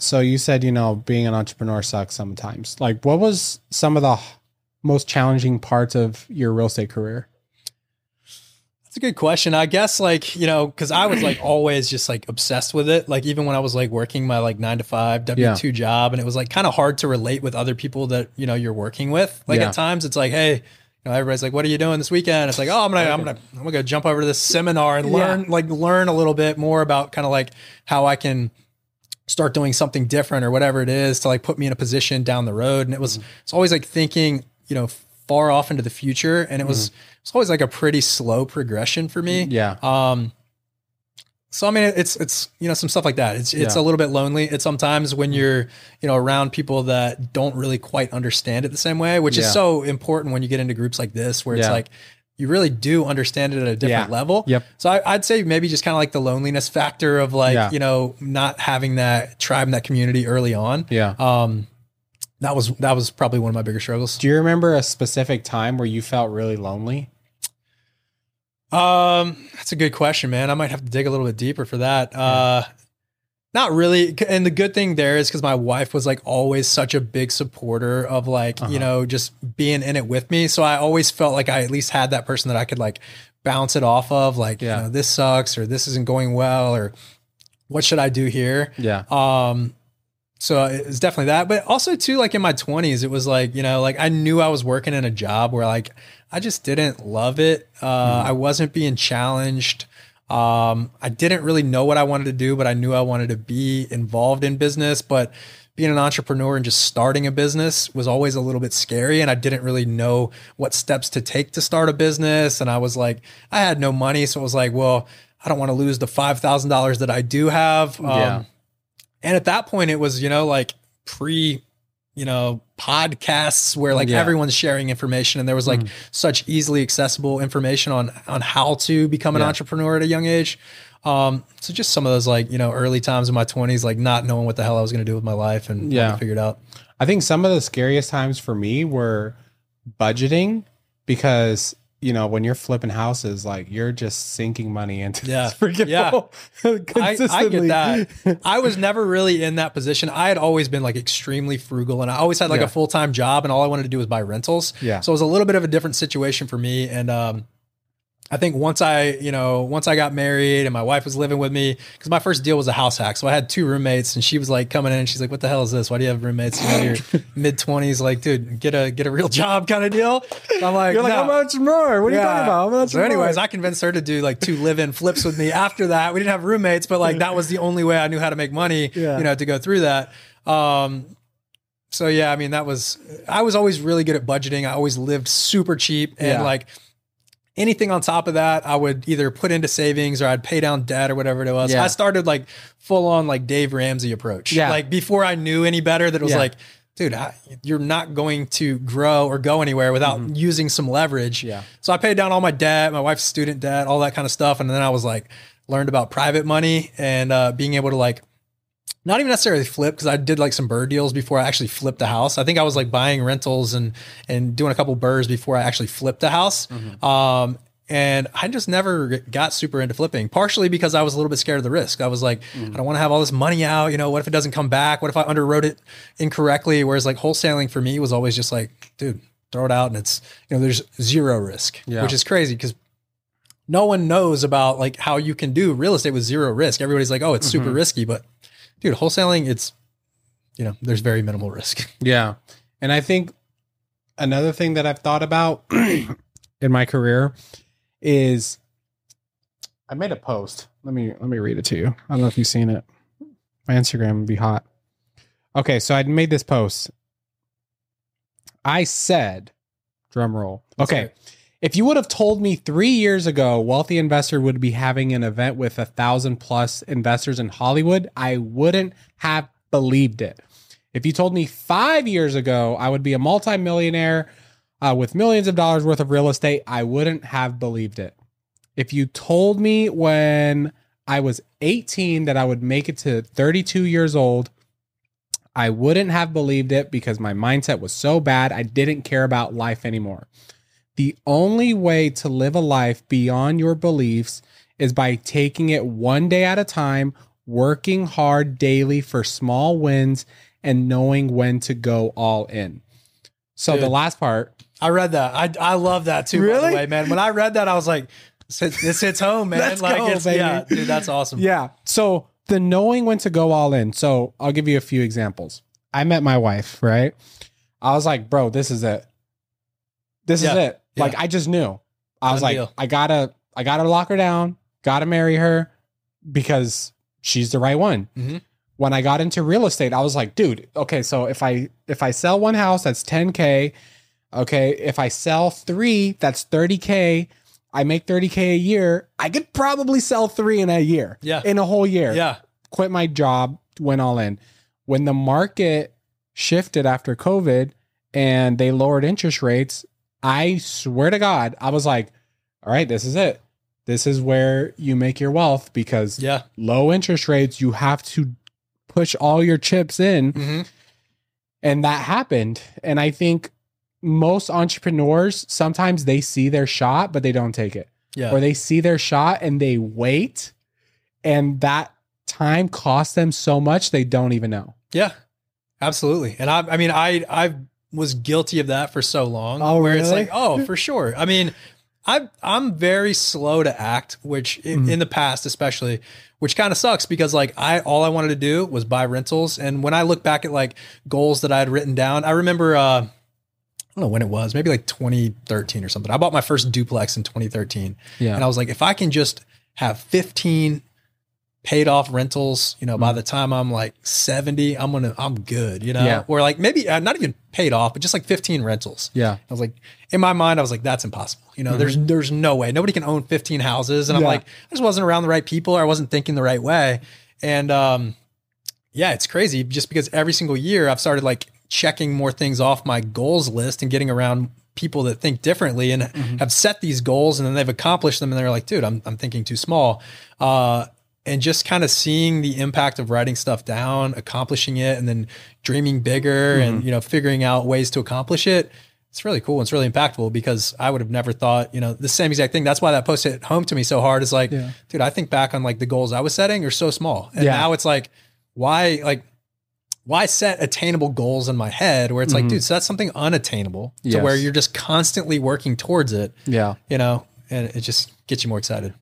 so you said you know being an entrepreneur sucks sometimes. Like, what was some of the most challenging parts of your real estate career? That's a good question. I guess like, you know, cause I was like always just like obsessed with it. Like even when I was like working my like nine to five W two job and it was like kind of hard to relate with other people that, you know, you're working with. Like Yeah. at times it's like, Hey, you know, everybody's like, what are you doing this weekend? It's like, oh, I'm gonna, I'm gonna, I'm gonna go jump over to this seminar and learn, like learn a little bit more about kind of like how I can start doing something different or whatever it is to like put me in a position down the road. And it was, mm-hmm. it's always like thinking, you know, far off into the future. And it was, mm-hmm. it's always like a pretty slow progression for me. Yeah. Um, so I mean, it's it's you know some stuff like that. It's it's Yeah. a little bit lonely. It's sometimes when mm-hmm. you're you know around people that don't really quite understand it the same way, which Yeah. is so important when you get into groups like this, where it's Yeah. like you really do understand it at a different Yeah. level. Yep. So I, I'd say maybe just kind of like the loneliness factor of like Yeah. you know not having that tribe and that community early on. Yeah. Um, that was that was probably one of my bigger struggles. Do you remember a specific time where you felt really lonely? Um, that's a good question, man. I might have to dig a little bit deeper for that. Uh, not really. And the good thing there is because my wife was like always such a big supporter of like, Uh-huh. you know, just being in it with me. So I always felt like I at least had that person that I could like bounce it off of. Like, Yeah. you know, this sucks or this isn't going well or what should I do here? Yeah. Um, so it's definitely that, but also too, like in my twenties, it was like, you know, like I knew I was working in a job where like, I just didn't love it. Uh, I wasn't being challenged. Um, I didn't really know what I wanted to do, but I knew I wanted to be involved in business, but being an entrepreneur and just starting a business was always a little bit scary. And I didn't really know what steps to take to start a business. And I was like, I had no money. So it was like, well, I don't want to lose the $5,000 that I do have. Um, Yeah. and at that point, it was, you know, like pre, you know, podcasts where like Yeah. Mm. everyone's sharing information and there was like such easily accessible information on on how to become an Yeah. entrepreneur at a young age. Um, so just some of those like, you know, early times in my 20s, like not knowing what the hell I was going to do with my life and yeah, figured out. I think some of the scariest times for me were budgeting because you know when you're flipping houses, like you're just sinking money into Yeah. this freaking Yeah. I, I get that. I was never really in that position. I had always been like extremely frugal and I always had like Yeah. a full time job and all I wanted to do was buy rentals. Yeah. So it was a little bit of a different situation for me. And um, I think once I, you know, once I got married and my wife was living with me, because my first deal was a house hack. So I had two roommates and she was like coming in and she's like, what the hell is this? Why do you have roommates? in your mid twenties, like, dude, get a get a real job kind of deal. So I'm like, You're like, "No." how much more? What are you talking about? How much So, anyways, more? I convinced her to do like two live-in flips with me. After that, we didn't have roommates, but like that was the only way I knew how to make money. Yeah. You know, to go through that. Um, so yeah, I mean, that was I was always really good at budgeting. I always lived super cheap, and Yeah. like anything on top of that, I would either put into savings or I'd pay down debt or whatever it was. Yeah. I started like full on like Dave Ramsey approach. Yeah. like before I knew any better, that it was Yeah. like. Dude, I, you're not going to grow or go anywhere without using some leverage. Mm-hmm. Yeah. So I paid down all my debt, my wife's student debt, all that kind of stuff. And then I was like, learned about private money and uh, being able to like, not even necessarily flip because I did like some BRRRR deals before I actually flipped the house. I think I was like buying rentals and and doing a couple BRRRRs before I actually flipped the house. Mm-hmm. Um, and I just never got super into flipping, partially because I was a little bit scared of the risk. I was like, mm-hmm. I don't want to have all this money out. You know, what if it doesn't come back? What if I underwrote it incorrectly? Whereas like wholesaling for me was always just like, dude, throw it out and it's, you know, there's zero risk, Yeah. which is crazy because no one knows about like how you can do real estate with zero risk. Everybody's like, oh, it's super mm-hmm. risky, but dude, wholesaling, it's you know, there's very minimal risk. Yeah. And I think another thing that I've thought about in my career is I made a post. Let me let me read it to you. I don't know if you've seen it. My Instagram would be hot. Okay, so I made this post. I said, drum roll. Okay. right. If you would have told me three years ago, Wealthy Investor would be having an event with a thousand plus investors in Hollywood, I wouldn't have believed it. If you told me five years ago I would be a multimillionaire uh, with millions of dollars worth of real estate, I wouldn't have believed it. If you told me when I was 18 that I would make it to 32 years old, I wouldn't have believed it because my mindset was so bad, I didn't care about life anymore. The only way to live a life beyond your beliefs is by taking it one day at a time, working hard daily for small wins and knowing when to go all in. So the last part, I read that. I I love that too. Really? way, man. When I read that, I was like, this hits, home, man. Let's like, go, it's, baby. yeah, dude, that's awesome. Yeah. So the knowing when to go all in. So I'll give you a few examples. I met my wife, right? I was like, bro, this is it. This is it. Yeah. Like I just knew. I was Done like, deal. I gotta, I gotta lock her down, gotta marry her because she's the right one. Mhm. When I got into real estate, I was like, dude, okay, so if I if I sell one house, that's 10K. Okay. If I sell three, that's 30K. I make 30K a year. I could probably sell three in a year. Yeah. In a whole year. Yeah. Quit my job, went all in. When the market shifted after COVID and they lowered interest rates, I swear to God, I was like, all right, this is it. This is where you make your wealth because Yeah. low interest rates, you have to push all your chips in hmm and that happened and i think most entrepreneurs sometimes they see their shot but they don't take it Yeah. or they see their shot and they wait and that time costs them so much they don't even know Yeah, absolutely. And I, I mean, I, I was guilty of that for so long. Oh, where it's like, oh, for sure. I mean, I, I'm very slow to act, which in, Mhm. in the past, especially, which kind of sucks because like I, all I wanted to do was buy rentals. And when I look back at like goals that I had written down, I remember, uh, I don't know when it was, maybe like 2013 or something. I bought my first duplex in 2013. yeah And I was like, if I can just have 15 paid off rentals, you know, Mm. by the time I'm like 70, I'm going to, I'm good, you know, Yeah. or like maybe uh, not even paid off, but just like 15 rentals. yeah I was like, in my mind, I was like, that's impossible. You know, there's, there's no way nobody can own 15 houses. And I'm Mm-hmm. Like, I just wasn't around the right people. Or I wasn't thinking the right way. And, um, yeah, it's crazy just because every single year I've started like checking more things off my goals list and getting around people that think differently and Mm-hmm. have set these goals and then they've accomplished them and they're like, dude, I'm, I'm thinking too small. Uh, and just kind of seeing the impact of writing stuff down, accomplishing it, and then dreaming bigger Mm-hmm. and, you know, figuring out ways to accomplish it. It's really cool. It's really impactful because I would have never thought, you know, the same exact thing. That's why that post hit home to me so hard. Is like, Yeah. dude, I think back on like the goals I was setting are so small. And Yeah. now it's like, why, like, why set attainable goals in my head where it's like, Mhm. dude, that's something unattainable to where you're just constantly working towards it, yeah you know, and it just gets you more excited.